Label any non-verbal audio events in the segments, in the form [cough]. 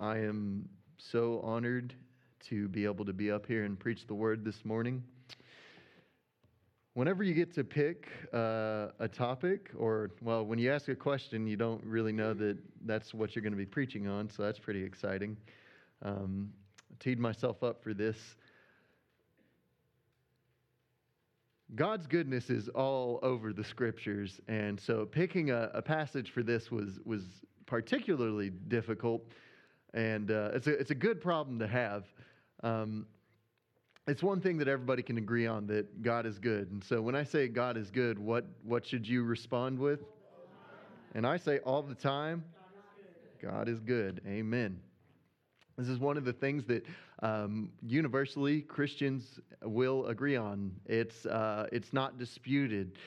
I am so honored to be able to be up here and preach the word this morning. Whenever you get to pick uh, a topic, or, well, when you ask a question, you don't really know that that's what you're going to be preaching on, so that's pretty exciting. Um, teed myself up for this. God's goodness is all over the scriptures, and so picking a, a passage for this was was particularly difficult, and uh, it's a it's a good problem to have. Um, it's one thing that everybody can agree on that God is good, and so when I say God is good, what what should you respond with? And I say all the time, God is good. Amen. This is one of the things that um, universally Christians will agree on. It's, uh, it's not disputed.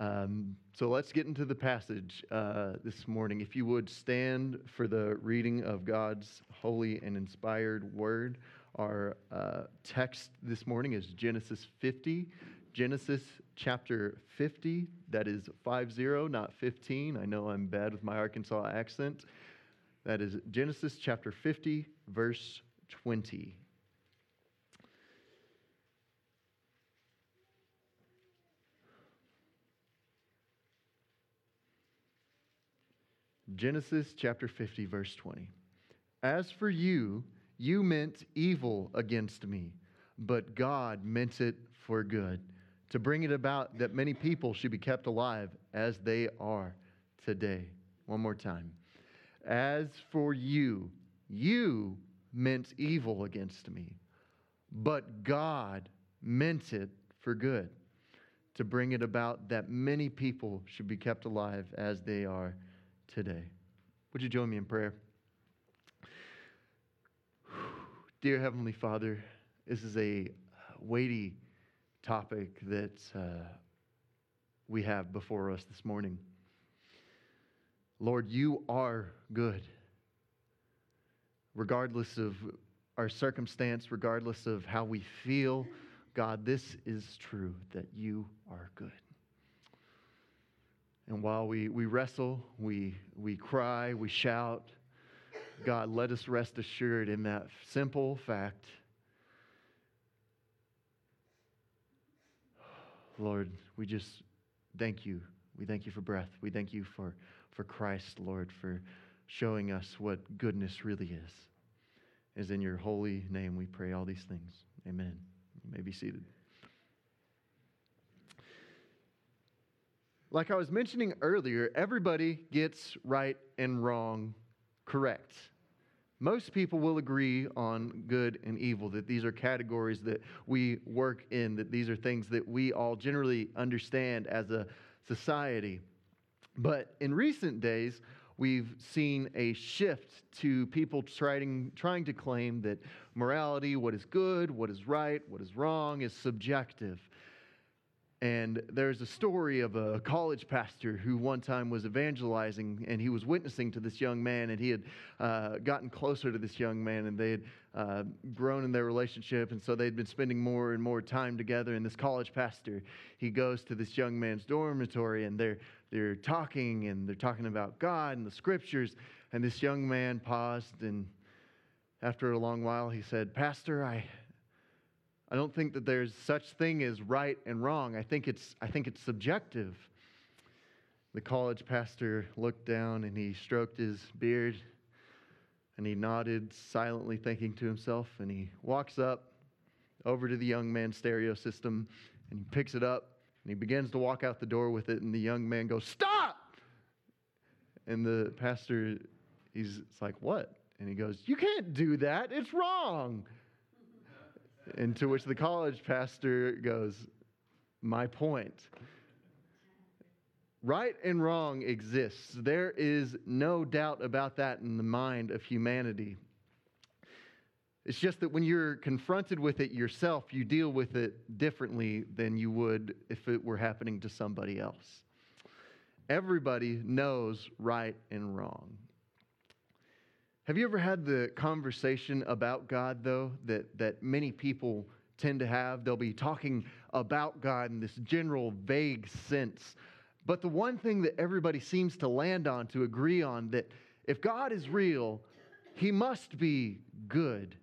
Um, so let's get into the passage uh, this morning. If you would stand for the reading of God's holy and inspired word. Our uh, text this morning is Genesis 50. Genesis chapter 50, that is 50, not 15. I know I'm bad with my Arkansas accent. That is Genesis chapter 50, verse 20. Genesis chapter 50, verse 20. As for you, you meant evil against me, but God meant it for good, to bring it about that many people should be kept alive as they are today. One more time. As for you, you meant evil against me, but God meant it for good, to bring it about that many people should be kept alive as they are today. Would you join me in prayer? Dear Heavenly Father, this is a weighty topic that uh, we have before us this morning. Lord, you are good. Regardless of our circumstance, regardless of how we feel, God, this is true that you are good. And while we, we wrestle, we, we cry, we shout, God, let us rest assured in that simple fact. Lord, we just thank you. We thank you for breath. We thank you for, for Christ, Lord, for showing us what goodness really is. Is in your holy name we pray all these things. Amen. You may be seated. Like I was mentioning earlier, everybody gets right and wrong correct. Most people will agree on good and evil, that these are categories that we work in, that these are things that we all generally understand as a society. But in recent days, we've seen a shift to people trying, trying to claim that morality, what is good, what is right, what is wrong, is subjective. And there's a story of a college pastor who one time was evangelizing and he was witnessing to this young man and he had uh, gotten closer to this young man and they had uh, grown in their relationship and so they'd been spending more and more time together. And this college pastor, he goes to this young man's dormitory and they're, they're talking and they're talking about God and the scriptures. And this young man paused and after a long while he said, Pastor, I, I don't think that there's such thing as right and wrong. I think it's, I think it's subjective. The college pastor looked down and he stroked his beard and he nodded, silently thinking to himself. And he walks up over to the young man's stereo system and he picks it up and he begins to walk out the door with it. And the young man goes, Stop! And the pastor, he's like, What? And he goes, You can't do that. It's wrong. And to which the college pastor goes, My point. Right and wrong exists. There is no doubt about that in the mind of humanity. It's just that when you're confronted with it yourself, you deal with it differently than you would if it were happening to somebody else. Everybody knows right and wrong. Have you ever had the conversation about God, though, that, that many people tend to have? They'll be talking about God in this general, vague sense. But the one thing that everybody seems to land on, to agree on, that if God is real, he must be good.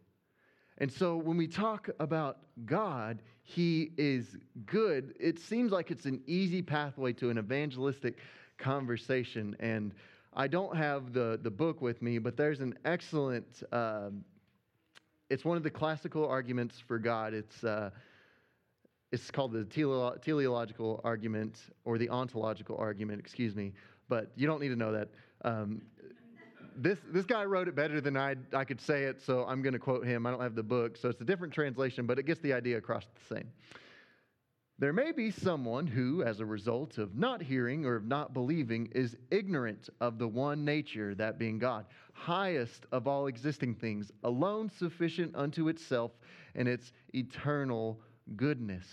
And so when we talk about God, He is good. It seems like it's an easy pathway to an evangelistic conversation. And I don't have the, the book with me, but there's an excellent, uh, it's one of the classical arguments for God. It's, uh, it's called the teleolo- teleological argument or the ontological argument, excuse me. But you don't need to know that. Um, this, this guy wrote it better than I, I could say it, so I'm going to quote him. I don't have the book, so it's a different translation, but it gets the idea across the same. There may be someone who, as a result of not hearing or of not believing, is ignorant of the one nature, that being God, highest of all existing things, alone sufficient unto itself and its eternal goodness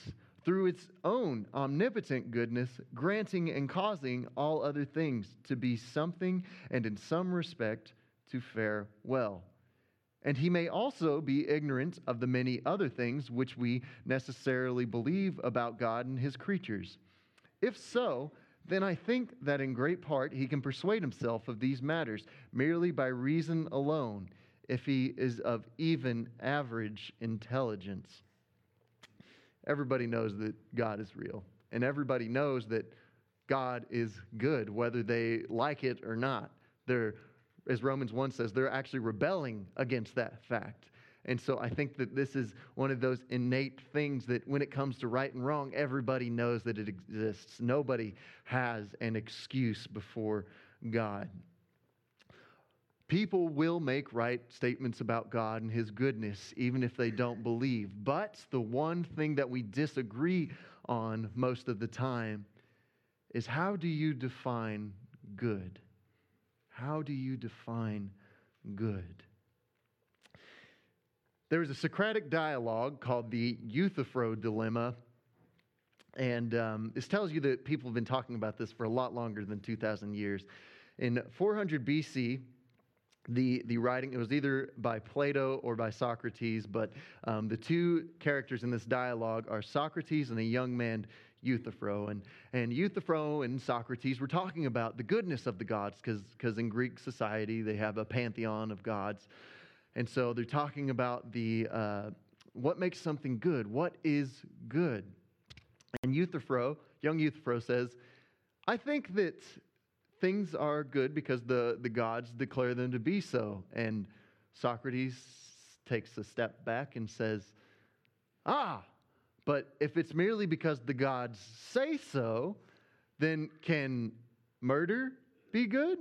through its own omnipotent goodness, granting and causing all other things to be something and in some respect to fare well. And he may also be ignorant of the many other things which we necessarily believe about God and his creatures. If so, then I think that in great part he can persuade himself of these matters merely by reason alone, if he is of even average intelligence everybody knows that God is real. And everybody knows that God is good, whether they like it or not. They're, as Romans 1 says, they're actually rebelling against that fact. And so I think that this is one of those innate things that when it comes to right and wrong, everybody knows that it exists. Nobody has an excuse before God. People will make right statements about God and His goodness, even if they don't believe. But the one thing that we disagree on most of the time is how do you define good? How do you define good? There was a Socratic dialogue called the Euthyphro dilemma. And um, this tells you that people have been talking about this for a lot longer than 2,000 years. In 400 BC, the, the writing, it was either by Plato or by Socrates, but um, the two characters in this dialogue are Socrates and a young man, Euthyphro. And, and Euthyphro and Socrates were talking about the goodness of the gods, because in Greek society they have a pantheon of gods. And so they're talking about the, uh, what makes something good, what is good. And Euthyphro, young Euthyphro says, I think that things are good because the, the gods declare them to be so. And Socrates takes a step back and says, Ah, but if it's merely because the gods say so, then can murder be good?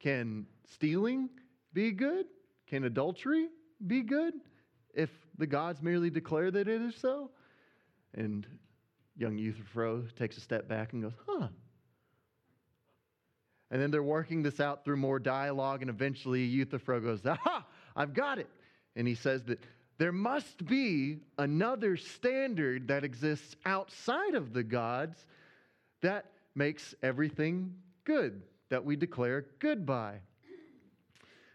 Can stealing be good? Can adultery be good if the gods merely declare that it is so? And young Euthyphro takes a step back and goes, Huh, and then they're working this out through more dialogue, and eventually Euthyphro goes, Aha, I've got it. And he says that there must be another standard that exists outside of the gods that makes everything good, that we declare good by.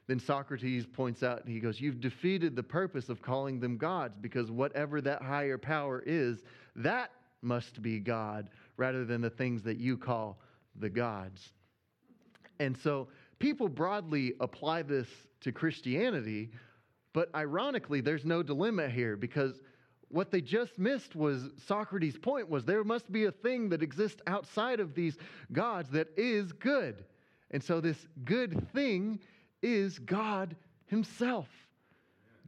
Then Socrates points out, he goes, You've defeated the purpose of calling them gods because whatever that higher power is, that must be God rather than the things that you call the gods. And so people broadly apply this to Christianity, but ironically, there's no dilemma here because what they just missed was Socrates' point was there must be a thing that exists outside of these gods that is good. And so this good thing is God himself.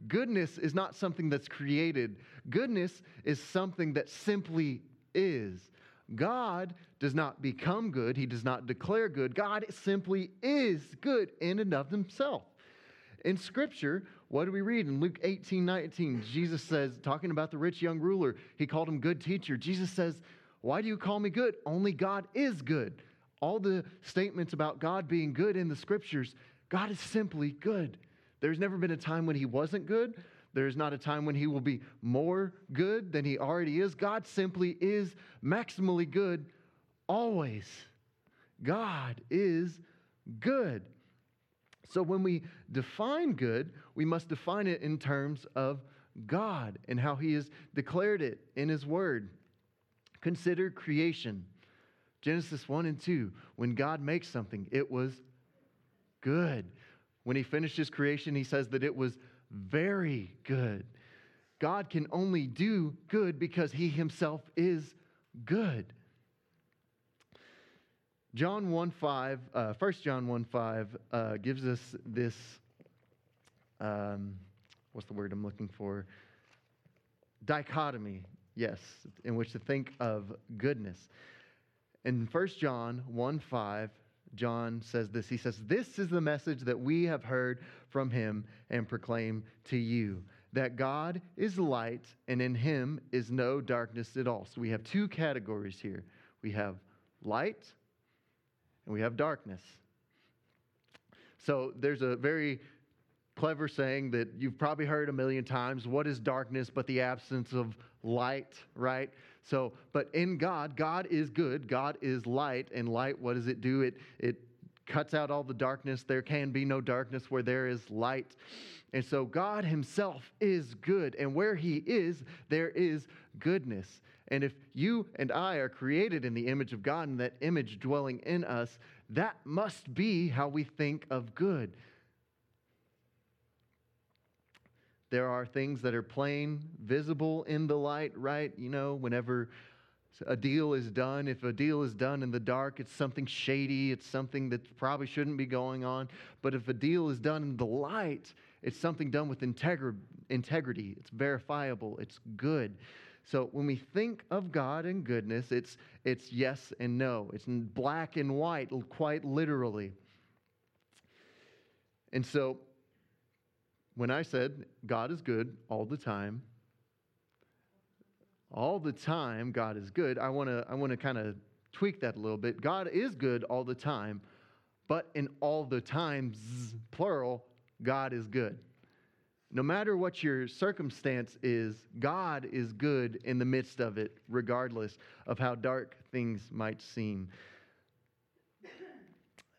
Goodness is not something that's created. Goodness is something that simply is. God does not become good, He does not declare good. God simply is good in and of Himself. In Scripture, what do we read in Luke 18 19? Jesus says, talking about the rich young ruler, he called him good teacher. Jesus says, Why do you call me good? Only God is good. all the statements about God being good in the scriptures, God is simply good. There's never been a time when he wasn't good. There's not a time when he will be more good than he already is. God simply is maximally good always. God is good. So when we define good, we must define it in terms of God and how he has declared it in his word. Consider creation. Genesis 1 and 2. When God makes something, it was good. When he finished his creation, he says that it was very good. God can only do good because he himself is good. John 1 5, uh, 1 John 1 5 uh, gives us this, um, what's the word I'm looking for? Dichotomy, yes, in which to think of goodness. In 1 John 1 5, John says this. He says, This is the message that we have heard from him and proclaim to you that God is light and in him is no darkness at all. So we have two categories here we have light and we have darkness. So there's a very clever saying that you've probably heard a million times what is darkness but the absence of light, right? So, but in God, God is good. God is light. And light, what does it do? It, it cuts out all the darkness. There can be no darkness where there is light. And so God Himself is good. And where He is, there is goodness. And if you and I are created in the image of God and that image dwelling in us, that must be how we think of good. There are things that are plain visible in the light, right? You know, whenever a deal is done, if a deal is done in the dark, it's something shady, it's something that probably shouldn't be going on. But if a deal is done in the light, it's something done with integri- integrity, it's verifiable, it's good. So when we think of God and goodness, it's, it's yes and no. It's black and white, quite literally. And so when I said God is good all the time, all the time God is good, I want to I want to kind of tweak that a little bit. God is good all the time, but in all the times plural, God is good. No matter what your circumstance is, God is good in the midst of it, regardless of how dark things might seem.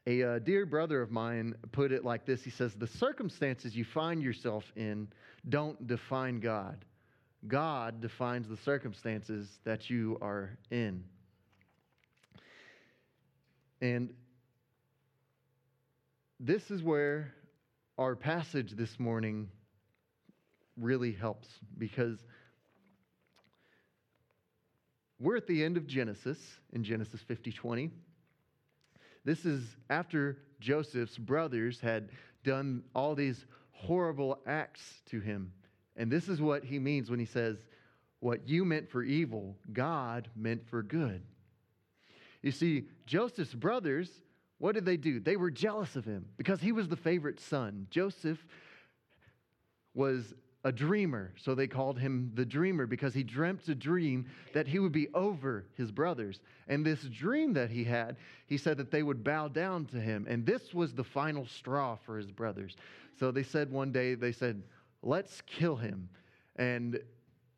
A uh, dear brother of mine put it like this He says, The circumstances you find yourself in don't define God. God defines the circumstances that you are in. And this is where our passage this morning really helps because we're at the end of Genesis in Genesis 50 20. This is after Joseph's brothers had done all these horrible acts to him. And this is what he means when he says, What you meant for evil, God meant for good. You see, Joseph's brothers, what did they do? They were jealous of him because he was the favorite son. Joseph was a dreamer, so they called him the dreamer because he dreamt a dream that he would be over his brothers. And this dream that he had, he said that they would bow down to him. And this was the final straw for his brothers. So they said one day, they said, Let's kill him. And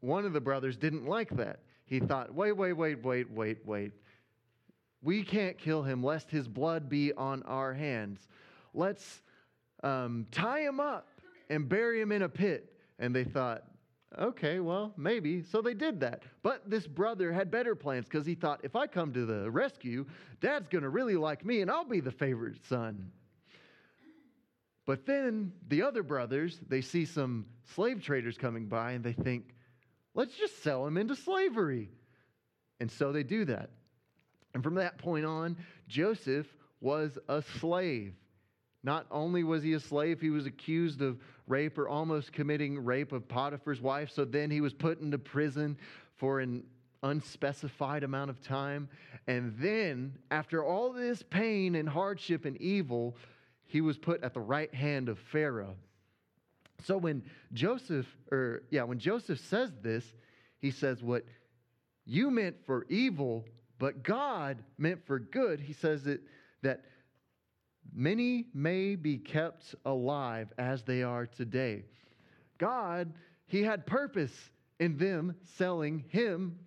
one of the brothers didn't like that. He thought, Wait, wait, wait, wait, wait, wait. We can't kill him lest his blood be on our hands. Let's um, tie him up and bury him in a pit and they thought, okay, well, maybe. So they did that. But this brother had better plans because he thought, if I come to the rescue, dad's going to really like me and I'll be the favorite son. But then the other brothers, they see some slave traders coming by and they think, let's just sell him into slavery. And so they do that. And from that point on, Joseph was a slave. Not only was he a slave, he was accused of rape or almost committing rape of Potiphar's wife. So then he was put into prison for an unspecified amount of time. And then, after all this pain and hardship and evil, he was put at the right hand of Pharaoh. So when Joseph, or yeah, when Joseph says this, he says, What you meant for evil, but God meant for good. He says that, that many may be kept alive as they are today. God, He had purpose in them selling Him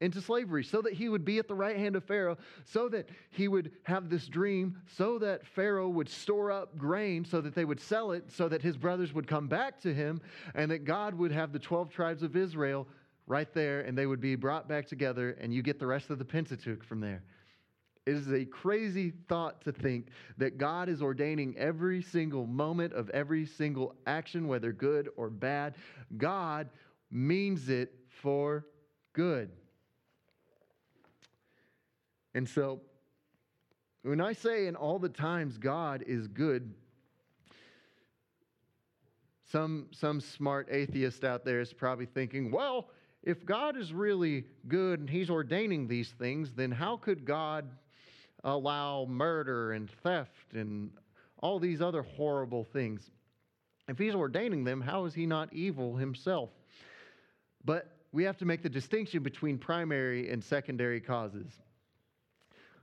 into slavery so that he would be at the right hand of Pharaoh, so that he would have this dream, so that Pharaoh would store up grain, so that they would sell it, so that his brothers would come back to him, and that God would have the 12 tribes of Israel right there, and they would be brought back together, and you get the rest of the Pentateuch from there. It is a crazy thought to think that God is ordaining every single moment of every single action, whether good or bad. God means it for good. And so, when I say in all the times God is good, some, some smart atheist out there is probably thinking, well, if God is really good and he's ordaining these things, then how could God allow murder and theft and all these other horrible things? If he's ordaining them, how is he not evil himself? But we have to make the distinction between primary and secondary causes.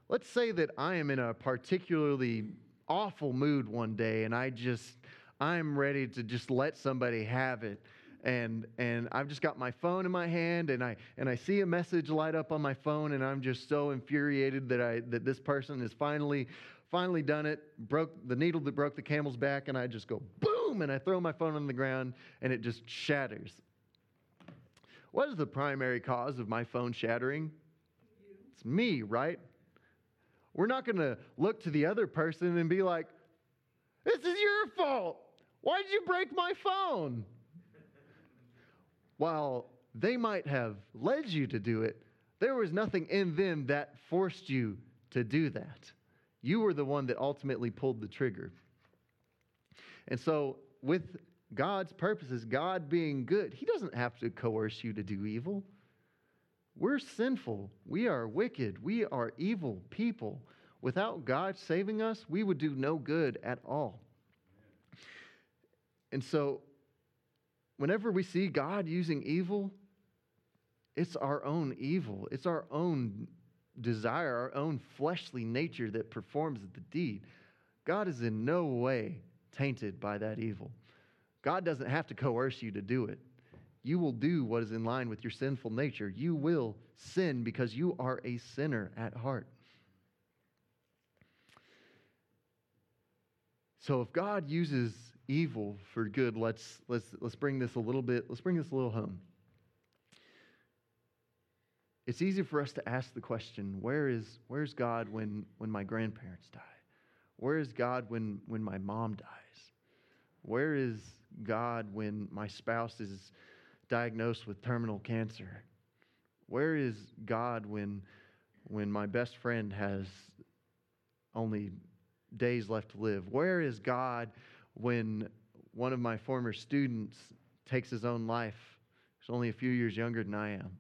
Let's say that I am in a particularly awful mood one day and I just, I'm ready to just let somebody have it. And, and I've just got my phone in my hand and I, and I see a message light up on my phone and I'm just so infuriated that, I, that this person has finally, finally done it, broke the needle that broke the camel's back, and I just go boom and I throw my phone on the ground and it just shatters. What is the primary cause of my phone shattering? It's me, right? We're not going to look to the other person and be like, this is your fault. Why did you break my phone? While they might have led you to do it, there was nothing in them that forced you to do that. You were the one that ultimately pulled the trigger. And so, with God's purposes, God being good, He doesn't have to coerce you to do evil. We're sinful. We are wicked. We are evil people. Without God saving us, we would do no good at all. And so, whenever we see God using evil, it's our own evil. It's our own desire, our own fleshly nature that performs the deed. God is in no way tainted by that evil. God doesn't have to coerce you to do it you will do what is in line with your sinful nature. You will sin because you are a sinner at heart. So if God uses evil for good, let's, let's, let's bring this a little bit, let's bring this a little home. It's easy for us to ask the question, where is, where's God when, when my grandparents die? Where is God when, when my mom dies? Where is God when my spouse is diagnosed with terminal cancer? Where is God when, when my best friend has only days left to live? Where is God when one of my former students takes his own life? He's only a few years younger than I am.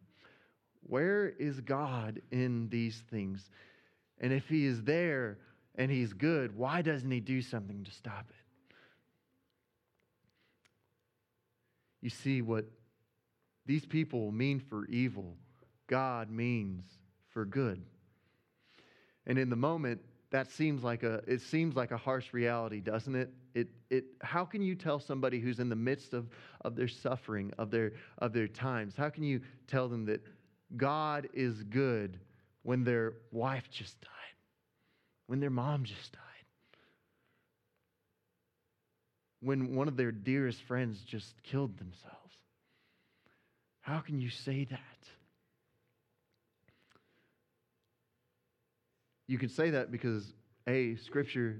Where is God in these things? And if he is there and he's good, why doesn't he do something to stop it? You see, what these people mean for evil, God means for good. And in the moment, that seems like a it seems like a harsh reality, doesn't it? It it how can you tell somebody who's in the midst of, of their suffering, of their of their times, how can you tell them that God is good when their wife just died, when their mom just died, when one of their dearest friends just killed themselves? How can you say that? You can say that because, A, Scripture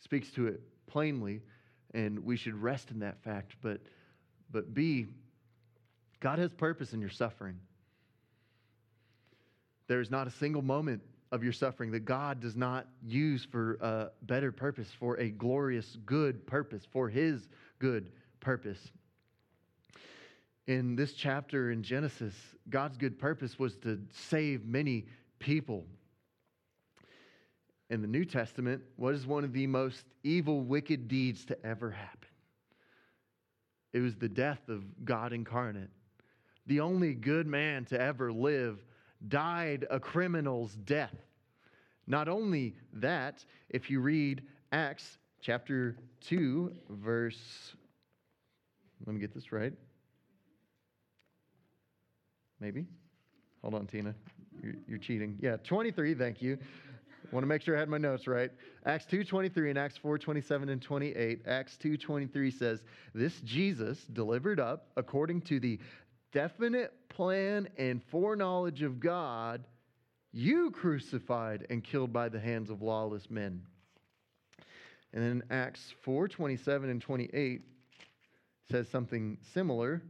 speaks to it plainly, and we should rest in that fact. But, but B, God has purpose in your suffering. There is not a single moment of your suffering that God does not use for a better purpose, for a glorious, good purpose, for His good purpose in this chapter in Genesis, God's good purpose was to save many people. In the New Testament, was one of the most evil, wicked deeds to ever happen? It was the death of God incarnate. The only good man to ever live died a criminal's death. Not only that, if you read Acts chapter 2, verse, let me get this right. Maybe. Hold on, Tina. You're, you're cheating. Yeah, 23, thank you. Want to make sure I had my notes right. Acts 2:23 and Acts 4:27 and 28. Acts 2:23 says, "This Jesus delivered up according to the definite plan and foreknowledge of God, you crucified and killed by the hands of lawless men." And then Acts 4:27 and 28 says something similar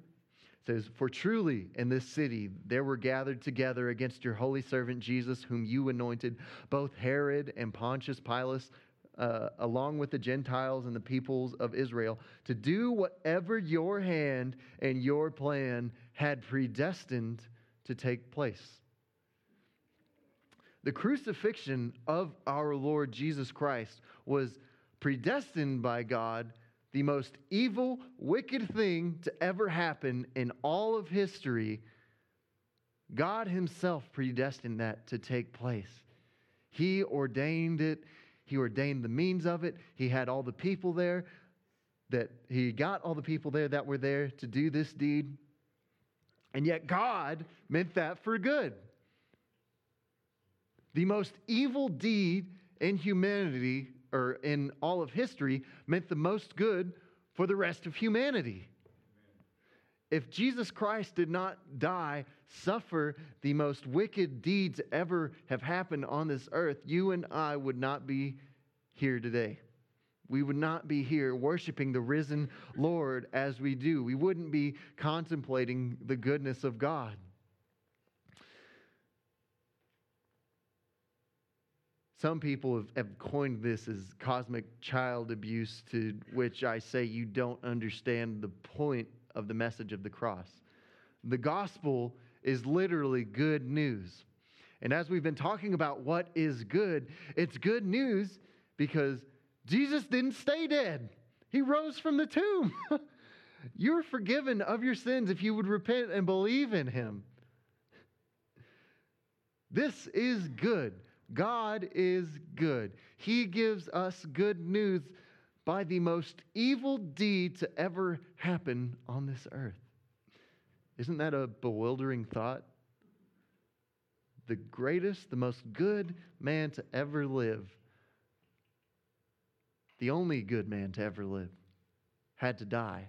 says, For truly in this city there were gathered together against your holy servant Jesus, whom you anointed, both Herod and Pontius Pilate, uh, along with the Gentiles and the peoples of Israel, to do whatever your hand and your plan had predestined to take place. The crucifixion of our Lord Jesus Christ was predestined by God the most evil, wicked thing to ever happen in all of history, God Himself predestined that to take place. He ordained it, He ordained the means of it, He had all the people there, that He got all the people there that were there to do this deed. And yet, God meant that for good. The most evil deed in humanity or in all of history meant the most good for the rest of humanity. If Jesus Christ did not die, suffer the most wicked deeds ever have happened on this earth, you and I would not be here today. We would not be here worshiping the risen Lord as we do. We wouldn't be contemplating the goodness of God. Some people have, have, coined this as cosmic child abuse, to which I say you don't understand the point of the message of the cross. The gospel is literally good news. And as we've been talking about what is good, it's good news because Jesus didn't stay dead, He rose from the tomb. [laughs] You're forgiven of your sins if you would repent and believe in Him. This is good. God is good. He gives us good news by the most evil deed to ever happen on this earth. Isn't that a bewildering thought? The greatest, the most good man to ever live, the only good man to ever live, had to die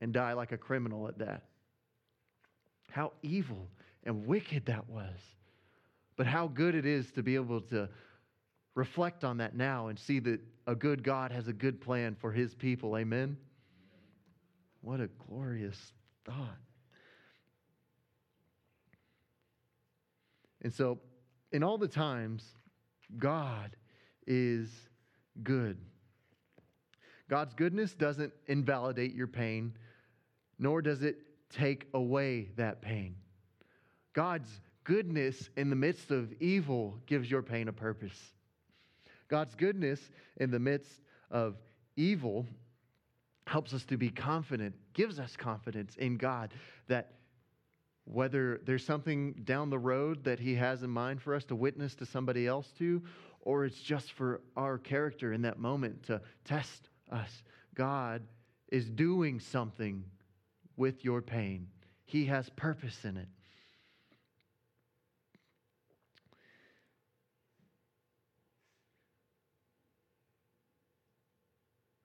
and die like a criminal at that. How evil and wicked that was but how good it is to be able to reflect on that now and see that a good God has a good plan for his people. Amen? What a glorious thought. And so, in all the times, God is good. God's goodness doesn't invalidate your pain, nor does it take away that pain. God's goodness in the midst of evil gives your pain a purpose. God's goodness in the midst of evil helps us to be confident, gives us confidence in God that whether there's something down the road that He has in mind for us to witness to somebody else to, or it's just for our character in that moment to test us, God is doing something with your pain. He has purpose in it.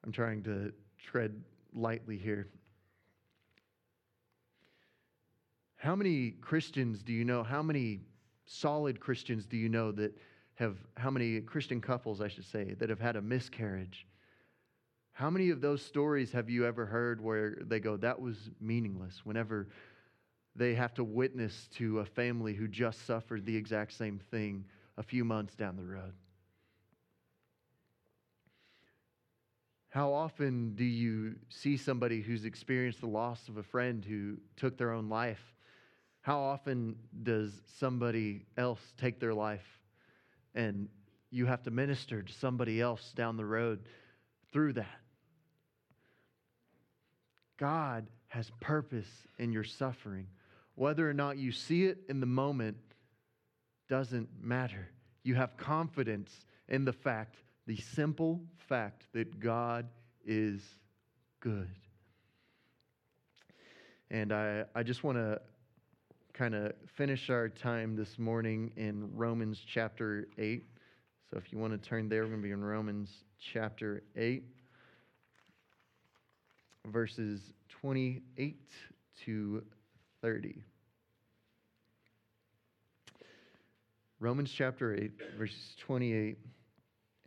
I'm trying to tread lightly here. How many Christians do you know? How many solid Christians do you know that have, how many Christian couples, I should say, that have had a miscarriage? How many of those stories have you ever heard where they go, that was meaningless, whenever they have to witness to a family who just suffered the exact same thing a few months down the road? How often do you see somebody who's experienced the loss of a friend who took their own life? How often does somebody else take their life and you have to minister to somebody else down the road through that? God has purpose in your suffering. Whether or not you see it in the moment, doesn't matter. You have confidence in the fact, the simple fact, that God is good. And I, I just want to kind of finish our time this morning in Romans chapter 8. So if you want to turn there, we're going to be in Romans chapter 8, verses 28 to 30. Romans chapter 8, verses 28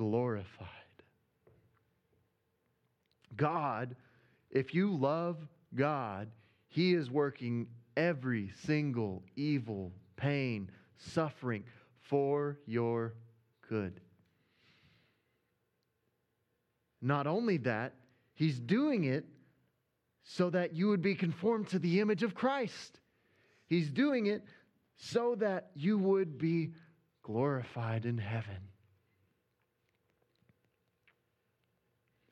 glorified. God, if you love God, he is working every single evil, pain, suffering for your good. Not only that, He's doing it so that you would be conformed to the image of Christ. He's doing it so that you would be glorified in heaven.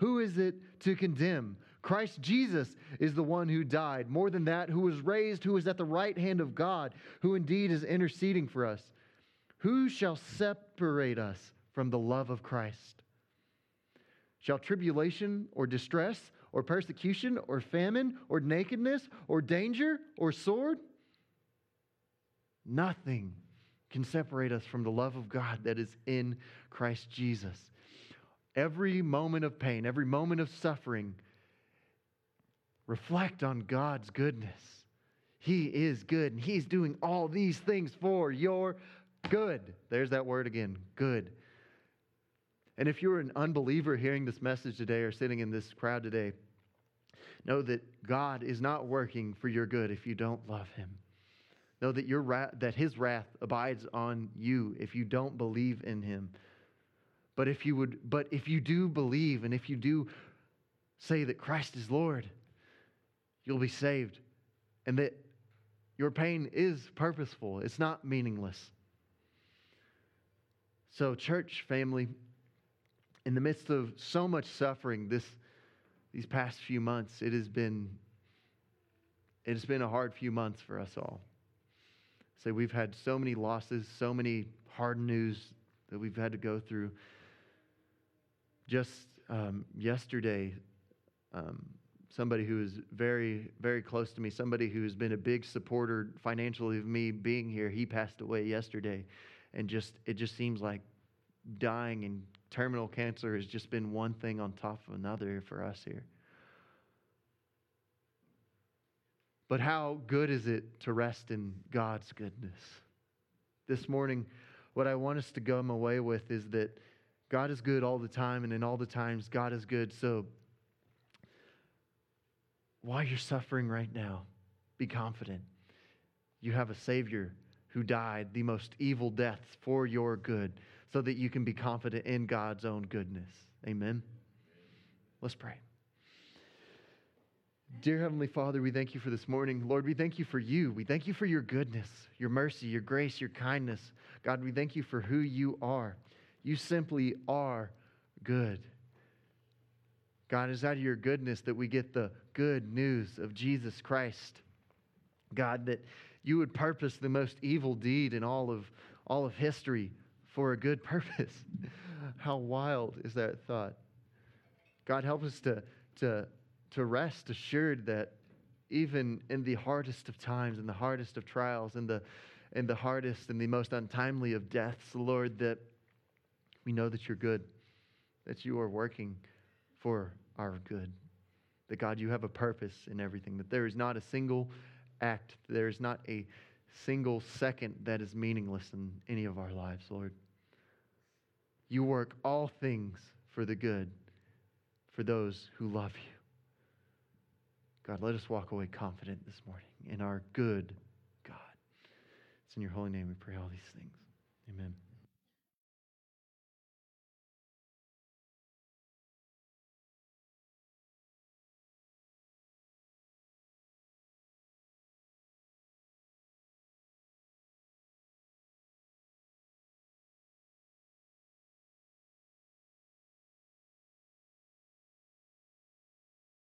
Who is it to condemn? Christ Jesus is the one who died. More than that, who was raised, who is at the right hand of God, who indeed is interceding for us. Who shall separate us from the love of Christ? Shall tribulation or distress or persecution or famine or nakedness or danger or sword? Nothing can separate us from the love of God that is in Christ Jesus. Every moment of pain, every moment of suffering, reflect on God's goodness. He is good, and He's doing all these things for your good. There's that word again good. And if you're an unbeliever hearing this message today or sitting in this crowd today, know that God is not working for your good if you don't love Him. Know that, your that His wrath abides on you if you don't believe in Him. But if you would, but if you do believe and if you do say that Christ is Lord, you'll be saved, and that your pain is purposeful. It's not meaningless. So, church family, in the midst of so much suffering this, these past few months, it has been it has been a hard few months for us all. So we've had so many losses, so many hard news that we've had to go through. Just um, yesterday, um, somebody who is very, very close to me, somebody who has been a big supporter financially of me being here, he passed away yesterday. And just it just seems like dying and terminal cancer has just been one thing on top of another for us here. But how good is it to rest in God's goodness? This morning, what I want us to come away with is that God is good all the time, and in all the times, God is good. So, while you're suffering right now, be confident. You have a Savior who died the most evil deaths for your good so that you can be confident in God's own goodness. Amen. Let's pray. Dear Heavenly Father, we thank you for this morning. Lord, we thank you for you. We thank you for your goodness, your mercy, your grace, your kindness. God, we thank you for who you are. You simply are good. God, is out of your goodness that we get the good news of Jesus Christ. God, that you would purpose the most evil deed in all of, all of history for a good [laughs] purpose. How wild is that thought? God, help us to, to, to rest assured that even in the hardest of times, in the hardest of trials, in the, in the hardest and the most untimely of deaths, Lord, that we know that you're good, that you are working for our good. That God, you have a purpose in everything, that there is not a single act, there is not a single second that is meaningless in any of our lives, Lord. You work all things for the good for those who love you. God, let us walk away confident this morning in our good God. It's in your holy name we pray all these things. Amen.